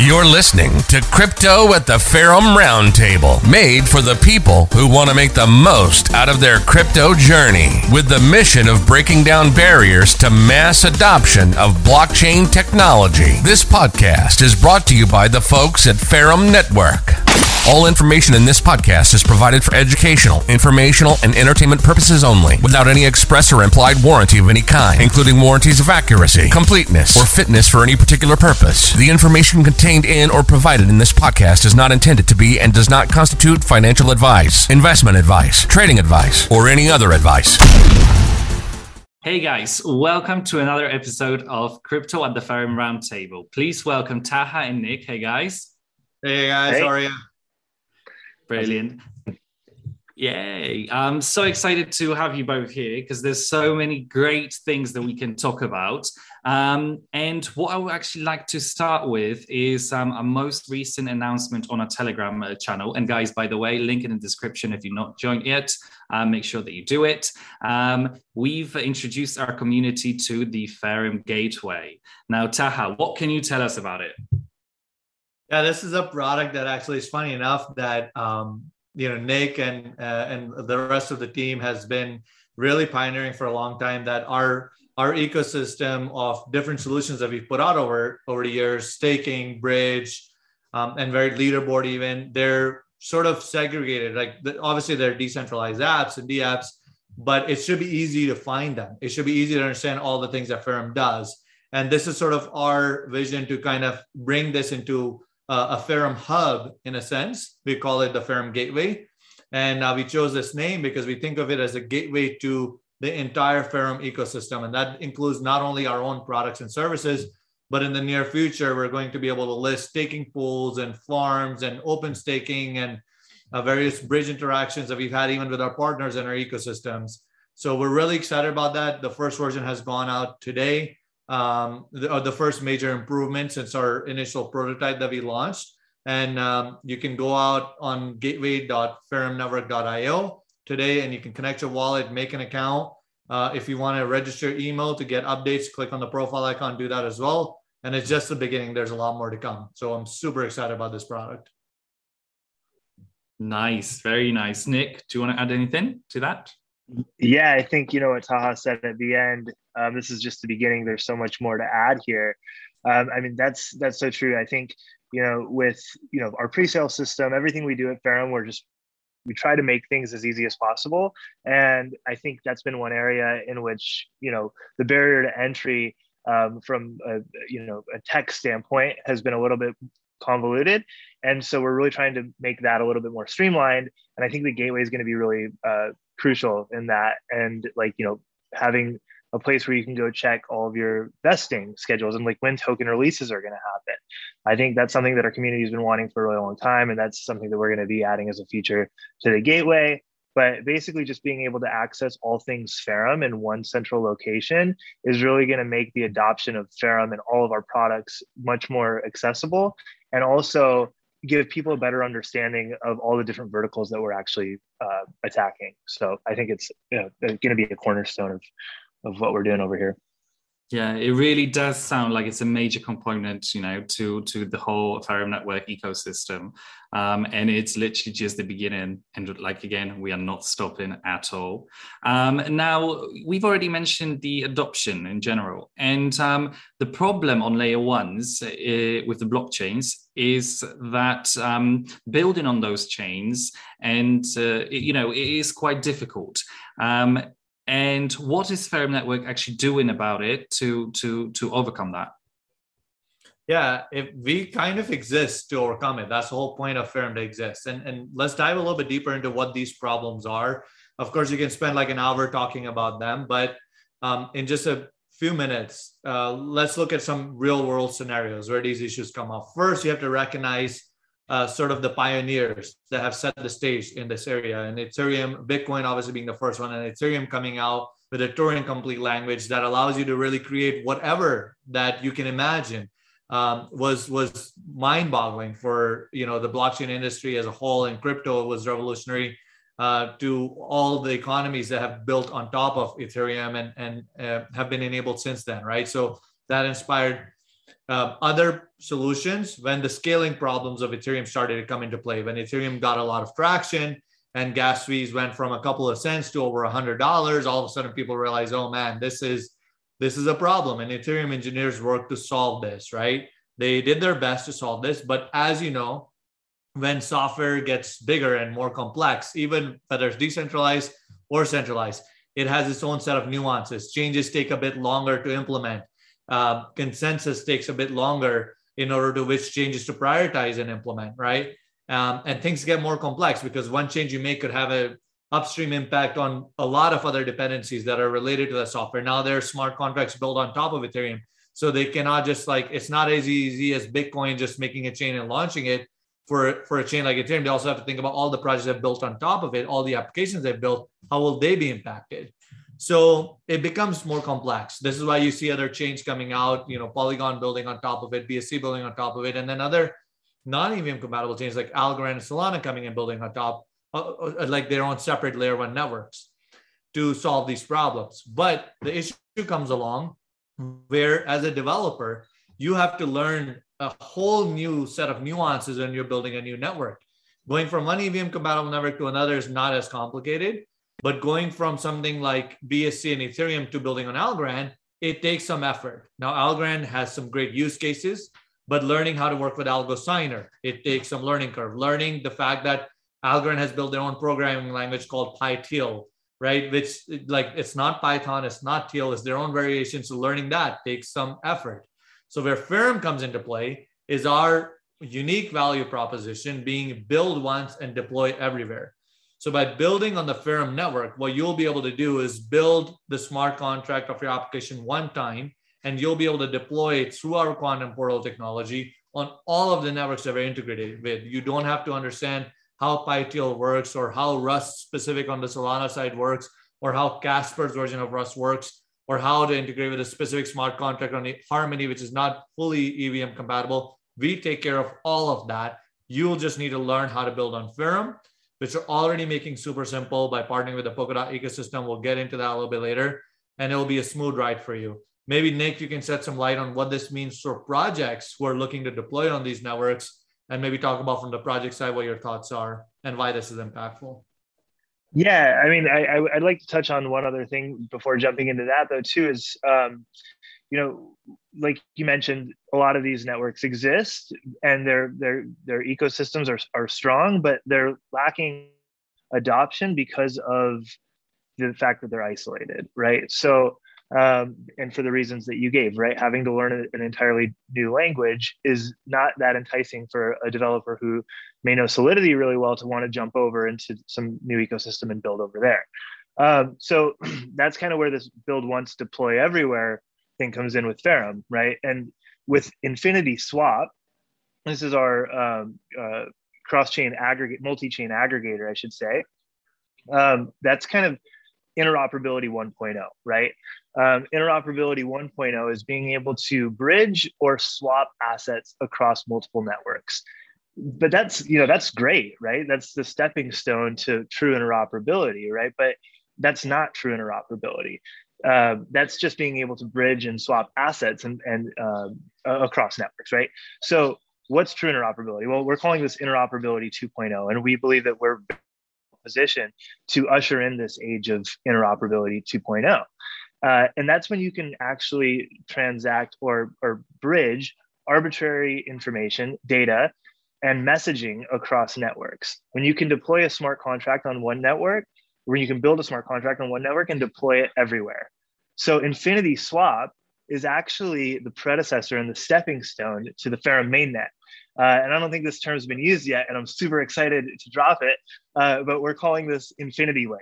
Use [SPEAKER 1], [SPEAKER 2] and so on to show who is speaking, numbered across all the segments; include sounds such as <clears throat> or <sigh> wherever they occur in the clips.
[SPEAKER 1] You're listening to Crypto at the Ferrum Roundtable, made for the people who want to make the most out of their crypto journey, with the mission of breaking down barriers to mass adoption of blockchain technology. This podcast is brought to you by the folks at Ferrum Network. All information in this podcast is provided for educational, informational, and entertainment purposes only, without any express or implied warranty of any kind, including warranties of accuracy, completeness, or fitness for any particular purpose. The information contained in or provided in this podcast is not intended to be and does not constitute financial advice, investment advice, trading advice, or any other advice.
[SPEAKER 2] Hey guys, welcome to another episode of Crypto at the Ferrum Roundtable. Please welcome Taha and Nick. Hey guys.
[SPEAKER 3] Hey guys, hey. how are you?
[SPEAKER 2] Brilliant. Yay. I'm so excited to have you both here because there's so many great things that we can talk about. Um, and what I would actually like to start with is um, a most recent announcement on our Telegram uh, channel. And guys, by the way, link in the description if you're not joined yet. Uh, make sure that you do it. Um, we've introduced our community to the Ferrum Gateway. Now, Taha, what can you tell us about it?
[SPEAKER 3] Yeah, this is a product that actually is funny enough that um, you know Nick and uh, and the rest of the team has been really pioneering for a long time. That our our ecosystem of different solutions that we've put out over over the years, staking, bridge, um, and very leaderboard even they're sort of segregated. Like obviously they're decentralized apps and DApps, but it should be easy to find them. It should be easy to understand all the things that Ferrum does. And this is sort of our vision to kind of bring this into uh, a Ferrum hub in a sense. We call it the Ferrum Gateway. And uh, we chose this name because we think of it as a gateway to the entire Ferrum ecosystem. And that includes not only our own products and services, but in the near future, we're going to be able to list staking pools and farms and open staking and uh, various bridge interactions that we've had even with our partners in our ecosystems. So we're really excited about that. The first version has gone out today um, the, uh, the first major improvement since our initial prototype that we launched. And um, you can go out on gateway.ferrumnetwork.io today and you can connect your wallet, make an account. Uh, if you want to register email to get updates, click on the profile icon, do that as well. And it's just the beginning. There's a lot more to come. So I'm super excited about this product.
[SPEAKER 2] Nice, very nice. Nick, do you want to add anything to that?
[SPEAKER 4] Yeah, I think you know what Taha said at the end. Um, this is just the beginning. There's so much more to add here. Um, I mean, that's that's so true. I think you know with you know our pre-sale system, everything we do at Ferrum, we're just we try to make things as easy as possible. And I think that's been one area in which you know the barrier to entry um, from a, you know a tech standpoint has been a little bit convoluted and so we're really trying to make that a little bit more streamlined and i think the gateway is going to be really uh, crucial in that. And like, you know, having a place where you can go check all of your vesting schedules and like when token releases are going to happen. I think that's something that our community has been wanting for a really long time. And that's something that we're going to be adding as a feature to the gateway. But basically, just being able to access all things Ferrum in one central location is really going to make the adoption of Ferrum and all of our products much more accessible. And also, give people a better understanding of all the different verticals that we're actually uh, attacking. So I think it's you know, going to be a cornerstone of, of what we're doing over here.
[SPEAKER 2] Yeah, it really does sound like it's a major component, you know, to to the whole Ferrum network ecosystem, um, and it's literally just the beginning. And like again, we are not stopping at all. Um, now we've already mentioned the adoption in general, and um, the problem on layer ones uh, with the blockchains is that um, building on those chains, and uh, you know, it is quite difficult. Um, and what is Ferrum Network actually doing about it to to to overcome that?
[SPEAKER 3] Yeah, if we kind of exist to overcome it. That's the whole point of Ferrum to exist. And and let's dive a little bit deeper into what these problems are. Of course, you can spend like an hour talking about them, but um, in just a few minutes, uh, let's look at some real world scenarios where these issues come up. First, you have to recognize uh, sort of the pioneers that have set the stage in this area. And Ethereum, Bitcoin obviously being the first one, and Ethereum coming out with a Turing complete language that allows you to really create whatever that you can imagine. Um, was was mind-boggling for you know the blockchain industry as a whole, and crypto was revolutionary uh, to all the economies that have built on top of Ethereum and and uh, have been enabled since then, right? So that inspired uh, other solutions when the scaling problems of Ethereum started to come into play. When Ethereum got a lot of traction and gas fees went from a couple of cents to over a hundred dollars, all of a sudden people realize, oh man, this is this is a problem. And Ethereum engineers worked to solve this, right? They did their best to solve this, but as you know, when software gets bigger and more complex, even whether it's decentralized or centralized, it has its own set of nuances. Changes take a bit longer to implement. Uh, consensus takes a bit longer in order to which changes to prioritize and implement, right? Um, and things get more complex because one change you make could have a upstream impact on a lot of other dependencies that are related to the software. Now there are smart contracts built on top of Ethereum. So they cannot just like, it's not as easy as Bitcoin just making a chain and launching it for, for a chain like Ethereum. They also have to think about all the projects they've built on top of it, all the applications they've built, how will they be impacted? So it becomes more complex. This is why you see other chains coming out, you know, Polygon building on top of it, BSC building on top of it, and then other non-EVM compatible chains like Algorand and Solana coming and building on top, uh, uh, like their own separate layer one networks to solve these problems. But the issue comes along where, as a developer, you have to learn a whole new set of nuances when you're building a new network. Going from one EVM compatible network to another is not as complicated but going from something like BSC and Ethereum to building on Algorand, it takes some effort. Now, Algorand has some great use cases, but learning how to work with Algo Signer, it takes some learning curve. Learning the fact that Algorand has built their own programming language called PyTeal, right? Which like it's not Python, it's not Teal, it's their own variation. So learning that takes some effort. So where Ferrum comes into play is our unique value proposition being build once and deploy everywhere. So by building on the Ferrum network, what you'll be able to do is build the smart contract of your application one time, and you'll be able to deploy it through our quantum portal technology on all of the networks that we're integrated with. You don't have to understand how PyTeal works or how Rust specific on the Solana side works or how Casper's version of Rust works or how to integrate with a specific smart contract on Harmony, which is not fully EVM compatible. We take care of all of that. You'll just need to learn how to build on Ferrum which are already making super simple by partnering with the Polkadot ecosystem. We'll get into that a little bit later, and it will be a smooth ride for you. Maybe Nick, you can set some light on what this means for projects who are looking to deploy on these networks, and maybe talk about from the project side what your thoughts are and why this is impactful.
[SPEAKER 4] Yeah, I mean, I, would like to touch on one other thing before jumping into that, though. Too is, um, you know, like you mentioned, a lot of these networks exist and their their their ecosystems are, are strong, but they're lacking adoption because of the fact that they're isolated, right? So um, and for the reasons that you gave, right? Having to learn an entirely new language is not that enticing for a developer who may know Solidity really well to want to jump over into some new ecosystem and build over there. Um, so <clears throat> that's kind of where this build once deploy everywhere thing comes in with Ferrum, right? And with Infinity Swap, this is our um, uh, cross-chain aggregate, multi-chain aggregator, I should say. Um, that's kind of interoperability 1.0, right? Um, interoperability 1.0 is being able to bridge or swap assets across multiple networks. But that's you know that's great, right? That's the stepping stone to true interoperability, right? But that's not true interoperability uh, that's just being able to bridge and swap assets and, and uh, across networks, right? So what's true interoperability? Well, we're calling this interoperability 2.0, and we believe that we're positioned to usher in this age of interoperability 2.0. Uh, and that's when you can actually transact or, or bridge arbitrary information, data, and messaging across networks. When you can deploy a smart contract on one network where you can build a smart contract on one network and deploy it everywhere. So Infinity Swap is actually the predecessor and the stepping stone to the Ferrum mainnet. Uh, and I don't think this term has been used yet, and I'm super excited to drop it. Uh, but we're calling this Infinity Layer,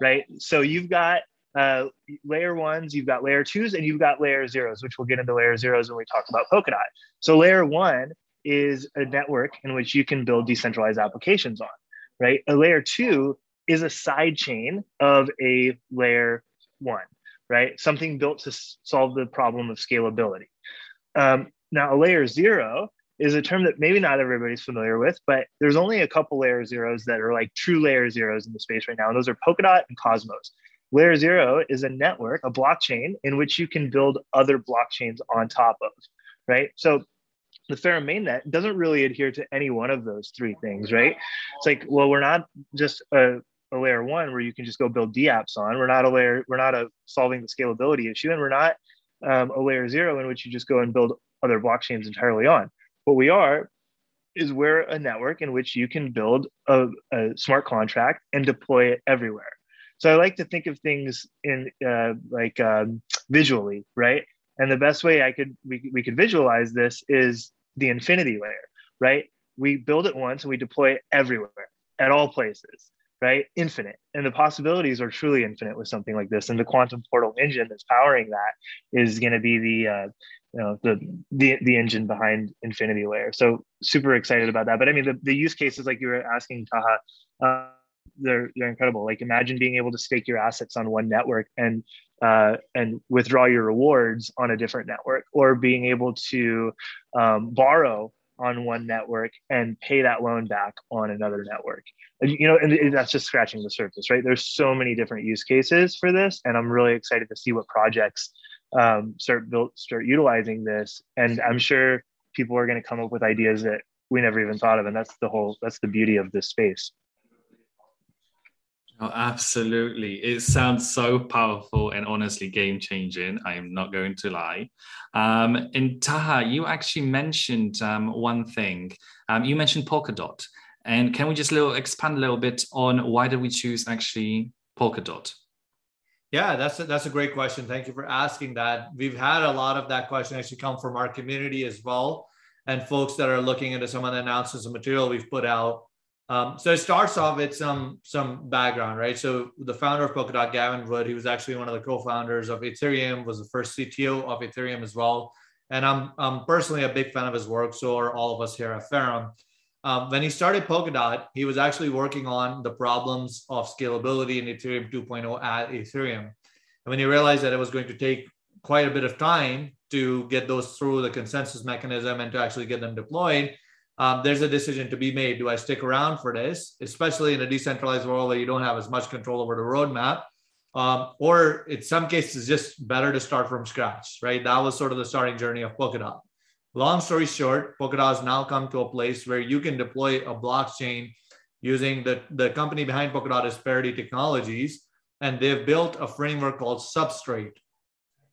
[SPEAKER 4] right? So you've got uh, layer ones, you've got layer twos, and you've got layer zeros, which we'll get into layer zeros when we talk about Polkadot. So layer one is a network in which you can build decentralized applications on, right? A layer two is a side chain of a layer one, right? Something built to solve the problem of scalability. Um, now, a layer zero is a term that maybe not everybody's familiar with, but there's only a couple layer zeros that are like true layer zeros in the space right now. And those are Polkadot and Cosmos. Layer zero is a network, a blockchain in which you can build other blockchains on top of, right? So the Ferrum mainnet doesn't really adhere to any one of those three things, right? It's like, well, we're not just a, a layer one where you can just go build DApps on. We're not a layer, we're not a solving the scalability issue, and we're not um, a layer zero in which you just go and build other blockchains entirely on. What we are is we're a network in which you can build a, a smart contract and deploy it everywhere. So I like to think of things in uh, like um, visually, right? And the best way I could we, we could visualize this is the infinity layer, right? We build it once and we deploy it everywhere at all places, right? Infinite. And the possibilities are truly infinite with something like this. And the quantum portal engine that's powering that is going to be the uh, you know the the the engine behind infinity layer so super excited about that but i mean the, the use cases like you were asking taha uh, they're they're incredible like imagine being able to stake your assets on one network and uh, and withdraw your rewards on a different network or being able to um, borrow on one network and pay that loan back on another network. You know and that's just scratching the surface right? There's so many different use cases for this and i'm really excited to see what projects um, start build start utilizing this. And i'm sure people are going to come up with ideas that we never even thought of and that's the whole that's the beauty of this space
[SPEAKER 2] Oh, absolutely. It sounds so powerful and honestly game changing. I'm not going to lie. Um, and Taha, you actually mentioned um, one thing. Um, you mentioned Polkadot. And can we just little expand a little bit on why did we choose actually Polkadot?
[SPEAKER 3] Yeah, that's a, that's a great question. Thank you for asking that. We've had a lot of that question actually come from our community as well, and folks that are looking into some of the announcements and material we've put out. Um, so it starts off with some some background, right? So the founder of Polkadot, Gavin Wood, he was actually one of the co-founders of Ethereum, was the first CTO of Ethereum as well. And I'm, I'm personally a big fan of his work. So are all of us here at Ferrum. Um, when he started Polkadot, he was actually working on the problems of scalability in Ethereum 2.0 at Ethereum. And when he realized that it was going to take quite a bit of time to get those through the consensus mechanism and to actually get them deployed, um, there's a decision to be made. Do I stick around for this, especially in a decentralized world where you don't have as much control over the roadmap? Um, or in some cases, just better to start from scratch, right? That was sort of the starting journey of Polkadot. Long story short, Polkadot has now come to a place where you can deploy a blockchain using the, the company behind Polkadot is Parity Technologies, and they've built a framework called Substrate.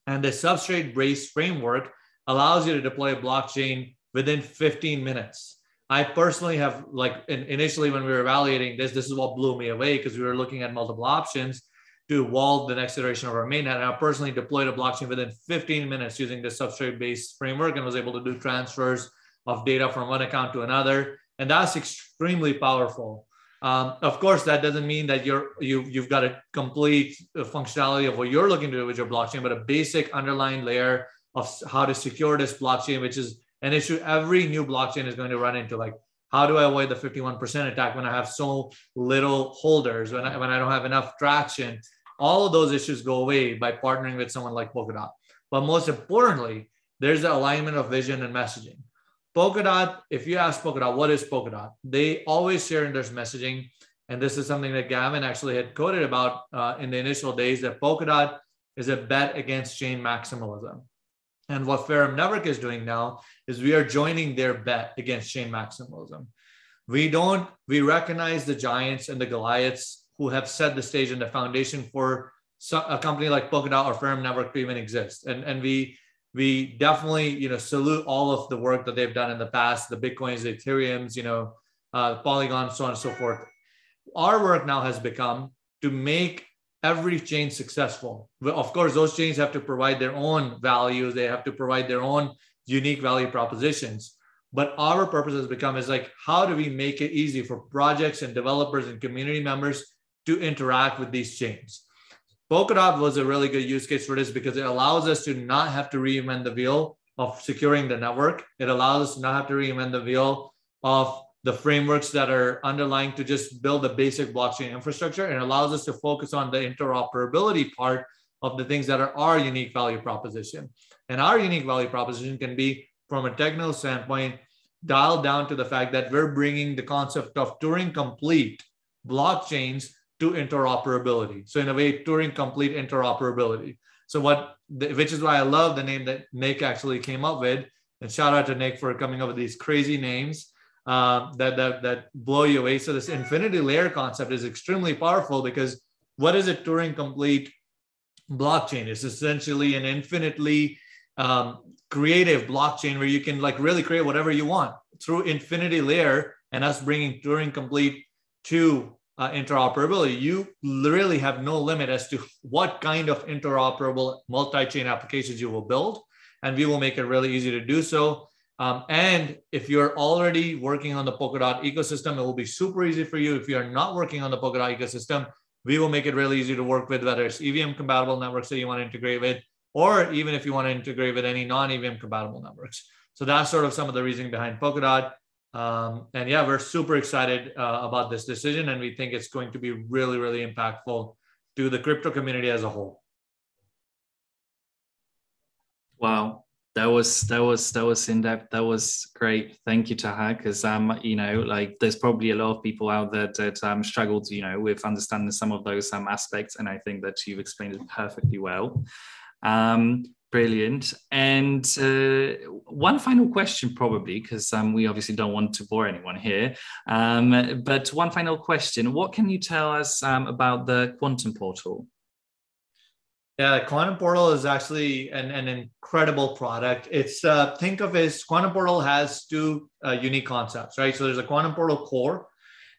[SPEAKER 3] And the substrate based framework allows you to deploy a blockchain within 15 minutes. I personally have like initially when we were evaluating this, this is what blew me away because we were looking at multiple options to evolve the next iteration of our mainnet. And I personally deployed a blockchain within 15 minutes using the substrate based framework and was able to do transfers of data from one account to another. And that's extremely powerful. Um, of course, that doesn't mean that you're you you've got a complete functionality of what you're looking to do with your blockchain, but a basic underlying layer of how to secure this blockchain, which is an issue every new blockchain is going to run into. Like, how do I avoid the 51% attack when I have so little holders, when I, when I don't have enough traction? all of those issues go away by partnering with someone like Polkadot. But most importantly, there's the alignment of vision and messaging. Polkadot, if you ask Polkadot, what is Polkadot? They always share in their messaging. And this is something that Gavin actually had quoted about uh, in the initial days that Polkadot is a bet against chain maximalism. And what Ferrum Network is doing now is we are joining their bet against chain maximalism. We don't, we recognize the giants and the Goliaths who have set the stage and the foundation for a company like Polkadot or Ferrum Network to even exist. And, and we we definitely you know salute all of the work that they've done in the past, the Bitcoins, the Ethereums, you know, uh, Polygon, so on and so forth. Our work now has become to make every chain successful. Of course, those chains have to provide their own values. They have to provide their own unique value propositions. But our purpose has become is like, how do we make it easy for projects and developers and community members to interact with these chains. Polkadot was a really good use case for this because it allows us to not have to reinvent the wheel of securing the network. It allows us to not have to reinvent the wheel of the frameworks that are underlying to just build a basic blockchain infrastructure and allows us to focus on the interoperability part of the things that are our unique value proposition. And our unique value proposition can be from a technical standpoint, dialed down to the fact that we're bringing the concept of Turing complete blockchains to interoperability. So in a way, Turing complete interoperability. So what, which is why I love the name that Nick actually came up with, And shout out to Nick for coming up with these crazy names uh, that, that, that blow you away. So this infinity layer concept is extremely powerful because what is a Turing complete blockchain? It's essentially an infinitely um, creative blockchain where you can like really create whatever you want through infinity layer and us bringing Turing complete to uh, interoperability, you literally have no limit as to <laughs> what kind of interoperable multi-chain applications you will build, and we will make it really easy to do so. Um, and if you're already working on the Polkadot ecosystem, it will be super easy for you. If you're not working on the Polkadot ecosystem, we will make it really easy to work with, whether it's EVM compatible networks that you want to integrate with, or even if you want to integrate with any non-EVM compatible networks. So that's sort of some of the reasoning behind Polkadot. Um, and yeah, we're super excited uh, about this decision, and we think it's going to be really, really impactful to the crypto community as a whole.
[SPEAKER 2] Wow, that was that was that was in depth. That was great. Thank you, Taha. Because um, you know, like there's probably a lot of people out there that um struggled, you know, with understanding some of those um aspects, and I think that you've explained it perfectly well. Um, Brilliant. And uh, one final question, probably, because um, we obviously don't want to bore anyone here. Um, but one final question What can you tell us um, about the Quantum Portal?
[SPEAKER 3] Yeah, Quantum Portal is actually an, an incredible product. It's uh, think of it as Quantum Portal has two uh, unique concepts, right? So there's a Quantum Portal core,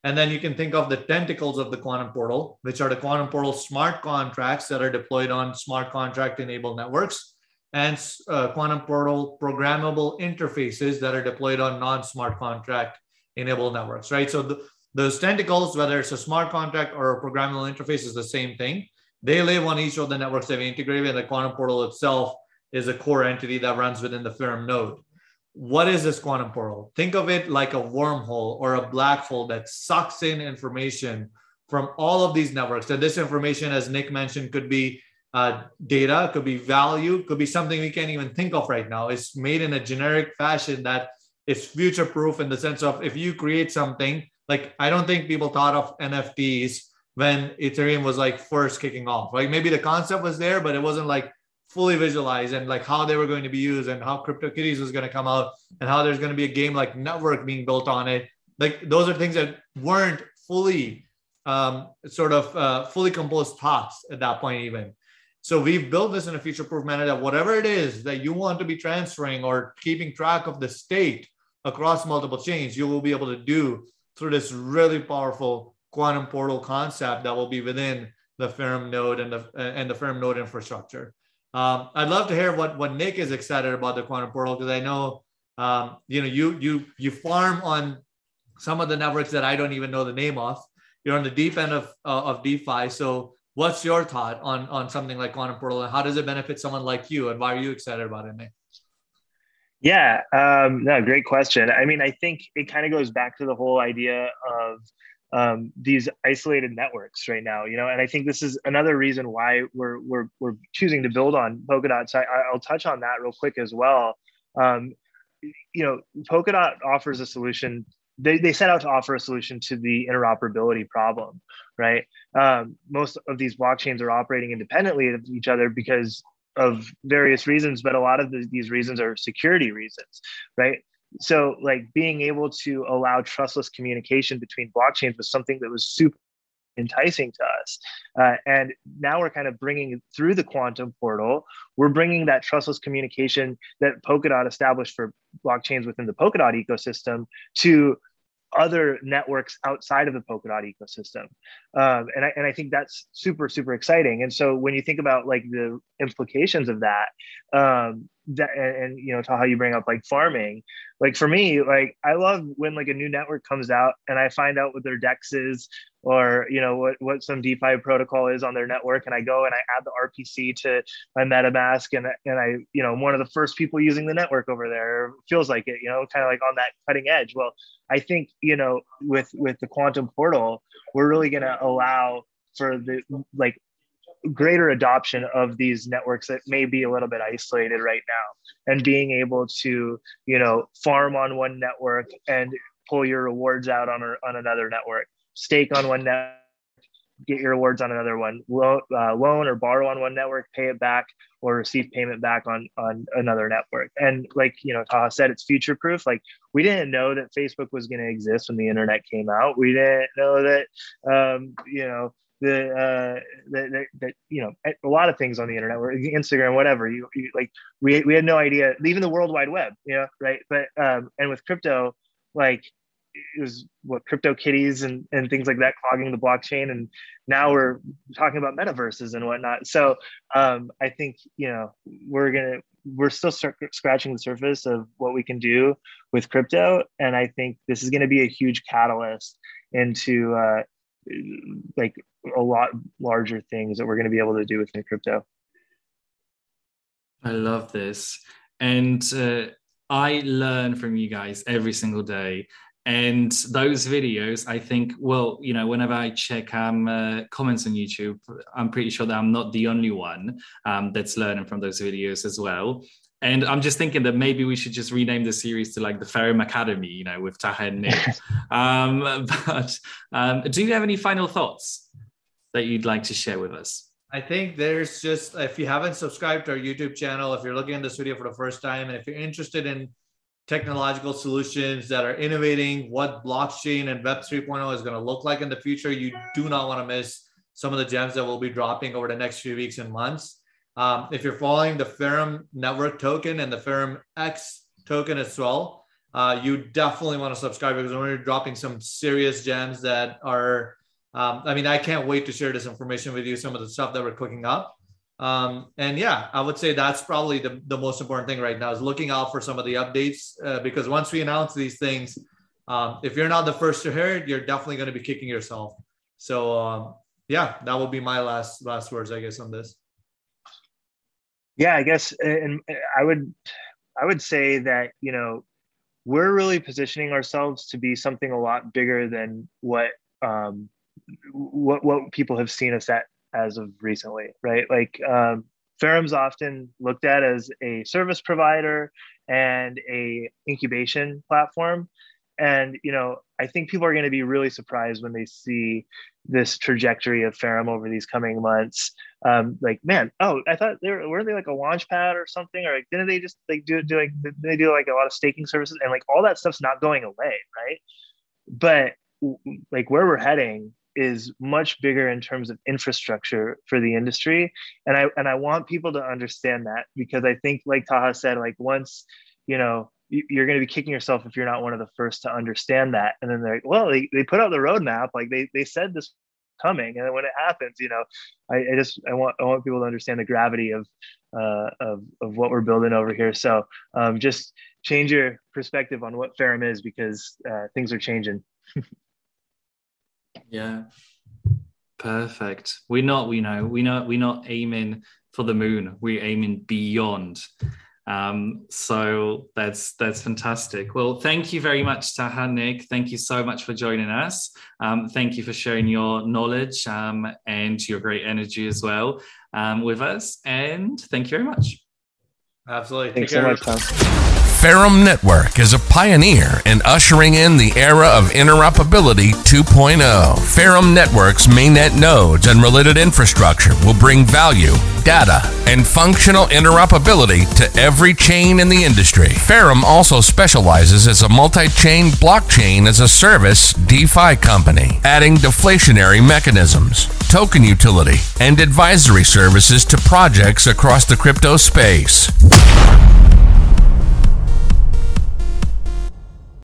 [SPEAKER 3] and then you can think of the tentacles of the Quantum Portal, which are the Quantum Portal smart contracts that are deployed on smart contract enabled networks and uh, quantum portal programmable interfaces that are deployed on non-smart contract enabled networks, right? So the, those tentacles, whether it's a smart contract or a programmable interface, is the same thing. They live on each of the networks that we integrate with. The quantum portal itself is a core entity that runs within the Ferrum node. What is this quantum portal? Think of it like a wormhole or a black hole that sucks in information from all of these networks. And this information, as Nick mentioned, could be uh, data, could be value, could be something we can't even think of right now. It's made in a generic fashion that is future proof in the sense of if you create something, like I don't think people thought of NFTs when Ethereum was like first kicking off. Like maybe the concept was there, but it wasn't like fully visualized and like how they were going to be used and how CryptoKitties was going to come out and how there's going to be a game like Network being built on it. Like those are things that weren't fully um, sort of uh, fully composed thoughts at that point even. So we've built this in a future proof manner that whatever it is that you want to be transferring or keeping track of the state across multiple chains, you will be able to do through this really powerful quantum portal concept that will be within the Ferrum node and the and the Ferrum node infrastructure. Um, I'd love to hear what what Nick is excited about the quantum portal because I know um, you know you you you farm on some of the networks that I don't even know the name of. You're on the deep end of uh, of DeFi, so What's your thought on on something like Quantum Portal, and how does it benefit someone like you, and why are you excited about it, Nick?
[SPEAKER 4] Yeah, um, no, great question. I mean, I think it kind of goes back to the whole idea of um, these isolated networks right now, you know, and I think this is another reason why we're we're we're choosing to build on Polkadot. So I, will touch on that real quick as well. Um, you know, Polkadot offers a solution they, they set out to offer a solution to the interoperability problem, right? Um, most of these blockchains are operating independently of each other because of various reasons, but a lot of the, these reasons are security reasons, right? So, like being able to allow trustless communication between blockchains was something that was super enticing to us. Uh, and now we're kind of bringing through the quantum portal, we're bringing that trustless communication that Polkadot established for blockchains within the Polkadot ecosystem to other networks outside of the Polkadot ecosystem. Um, and, I, and I think that's super, super exciting. And so when you think about like the implications of that, um, that and, you know Taha you bring up like farming. Like for me like i love when like a new network comes out and i find out what their dex is or you know what what some defi protocol is on their network and i go and i add the rpc to my metamask and and i you know i'm one of the first people using the network over there. Feels like it you know kind of like on that cutting edge. Well i think you know with with the quantum portal we're really going to allow for the like greater adoption of these networks that may be a little bit isolated right now and being able to you know farm on one network and pull your rewards out on, on another network stake on one network get your rewards on another one, loan, uh, loan or borrow on one network, pay it back, or receive payment back on on another network. And like you know, Taha said, it's future proof. Like we didn't know that Facebook was going to exist when the internet came out. We didn't know that um, you know the uh that, you know a lot of things on the internet or instagram whatever you, you, like we, we had no idea even the world wide web you know right? But um and with crypto like it was what crypto kitties and, and things like that clogging the blockchain and now we're talking about metaverses and whatnot. So um, i think you know we're gonna we're still scratching the surface of what we can do with crypto and i think this is going to be a huge catalyst into uh, like a lot larger things that we're going to be able to do within crypto.
[SPEAKER 2] I love this. And uh, I learn from you guys every single day. And those videos i think well you know whenever i check um, uh, comments on youtube i'm pretty sure that i'm not the only one um, that's learning from those videos as well and i'm just thinking that maybe we should just rename the series to like the Ferrum academy you know with taha and nick <laughs> um, but um, do you have any final thoughts that you'd like to share with us
[SPEAKER 3] I think there's just if you haven't subscribed to our YouTube channel, if you're looking at this video for the first time, and if you're interested in technological solutions that are innovating what blockchain and Web 3.0 is going to look like in the future, you do not want to miss some of the gems that we'll be dropping over the next few weeks and months. Um, if you're following the Ferrum network token and the Ferrum X token as well, uh, you definitely want to subscribe because we're dropping some serious gems that are. Um, I mean, I can't wait to share this information with you. Some of the stuff that we're cooking up. Um, and yeah, I would say that's probably the, the most important thing right now is looking out for some of the updates uh, because once we announce these things, um, if you're not the first to hear it, you're definitely going to be kicking yourself. So um, yeah, that will be my last last words, I guess, on this.
[SPEAKER 4] Yeah, I guess, and I would I would say that you know we're really positioning ourselves to be something a lot bigger than what um, what what people have seen us at as of recently, right? Like um, Ferrum's often looked at as a service provider and a incubation platform. And you know, I think people are going to be really surprised when they see this trajectory of Ferrum over these coming months. Um, like, man, oh, I thought they were weren't they like a launch pad or something, or like didn't they just like do do like they do like a lot of staking services and like all that stuff's not going away, right? But like where we're heading is much bigger in terms of infrastructure for the industry and i and i want people to understand that because i think like taha said like once you know you're going to be kicking yourself if you're not one of the first to understand that and then they're like well they, they put out the roadmap like they, they said this coming and then when it happens you know I, I just i want i want people to understand the gravity of uh of, of what we're building over here so um just change your perspective on what ferrum is because uh, things are changing <laughs>
[SPEAKER 2] Yeah. Perfect. We're not, we know, we know we're not aiming for the moon. We're aiming beyond. Um, so that's that's fantastic. Well, thank you very much, Taha Nick. Thank you so much for joining us. Um, thank you for sharing your knowledge um, and your great energy as well um, with us. And thank you very much.
[SPEAKER 3] Absolutely.
[SPEAKER 4] Thanks so much, Tom.
[SPEAKER 1] Ferrum Network is a pioneer in ushering in the era of interoperability 2.0. Ferrum Network's mainnet nodes and related infrastructure will bring value, data, and functional interoperability to every chain in the industry. Ferrum also specializes as a multi-chain blockchain as a service DeFi company, adding deflationary mechanisms, token utility, and advisory services to projects across the crypto space.